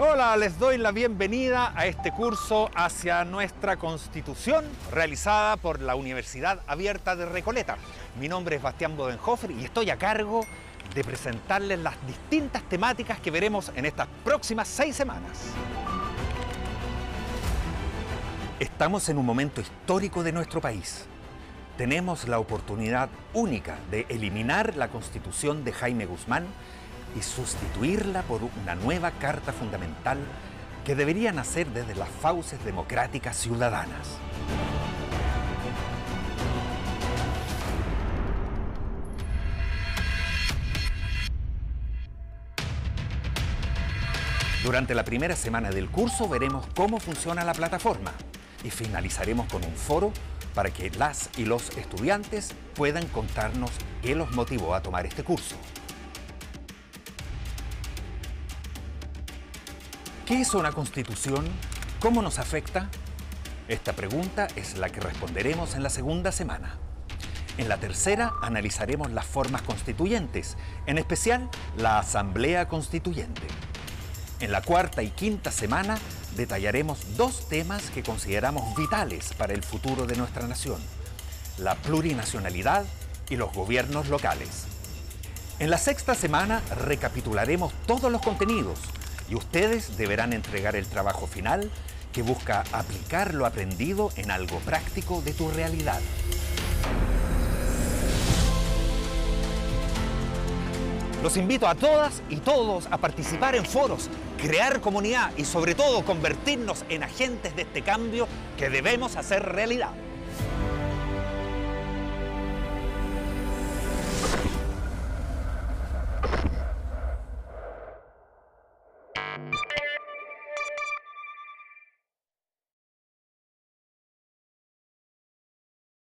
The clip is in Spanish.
Hola, les doy la bienvenida a este curso hacia nuestra Constitución realizada por la Universidad Abierta de Recoleta. Mi nombre es Bastián Bodenhofer y estoy a cargo de presentarles las distintas temáticas que veremos en estas próximas seis semanas. Estamos en un momento histórico de nuestro país. Tenemos la oportunidad única de eliminar la constitución de Jaime Guzmán y sustituirla por una nueva carta fundamental que debería nacer desde las fauces democráticas ciudadanas. Durante la primera semana del curso veremos cómo funciona la plataforma y finalizaremos con un foro para que las y los estudiantes puedan contarnos qué los motivó a tomar este curso. ¿Qué es una constitución? ¿Cómo nos afecta? Esta pregunta es la que responderemos en la segunda semana. En la tercera analizaremos las formas constituyentes, en especial la Asamblea Constituyente. En la cuarta y quinta semana detallaremos dos temas que consideramos vitales para el futuro de nuestra nación, la plurinacionalidad y los gobiernos locales. En la sexta semana recapitularemos todos los contenidos y ustedes deberán entregar el trabajo final que busca aplicar lo aprendido en algo práctico de tu realidad. Los invito a todas y todos a participar en foros, crear comunidad y sobre todo convertirnos en agentes de este cambio que debemos hacer realidad.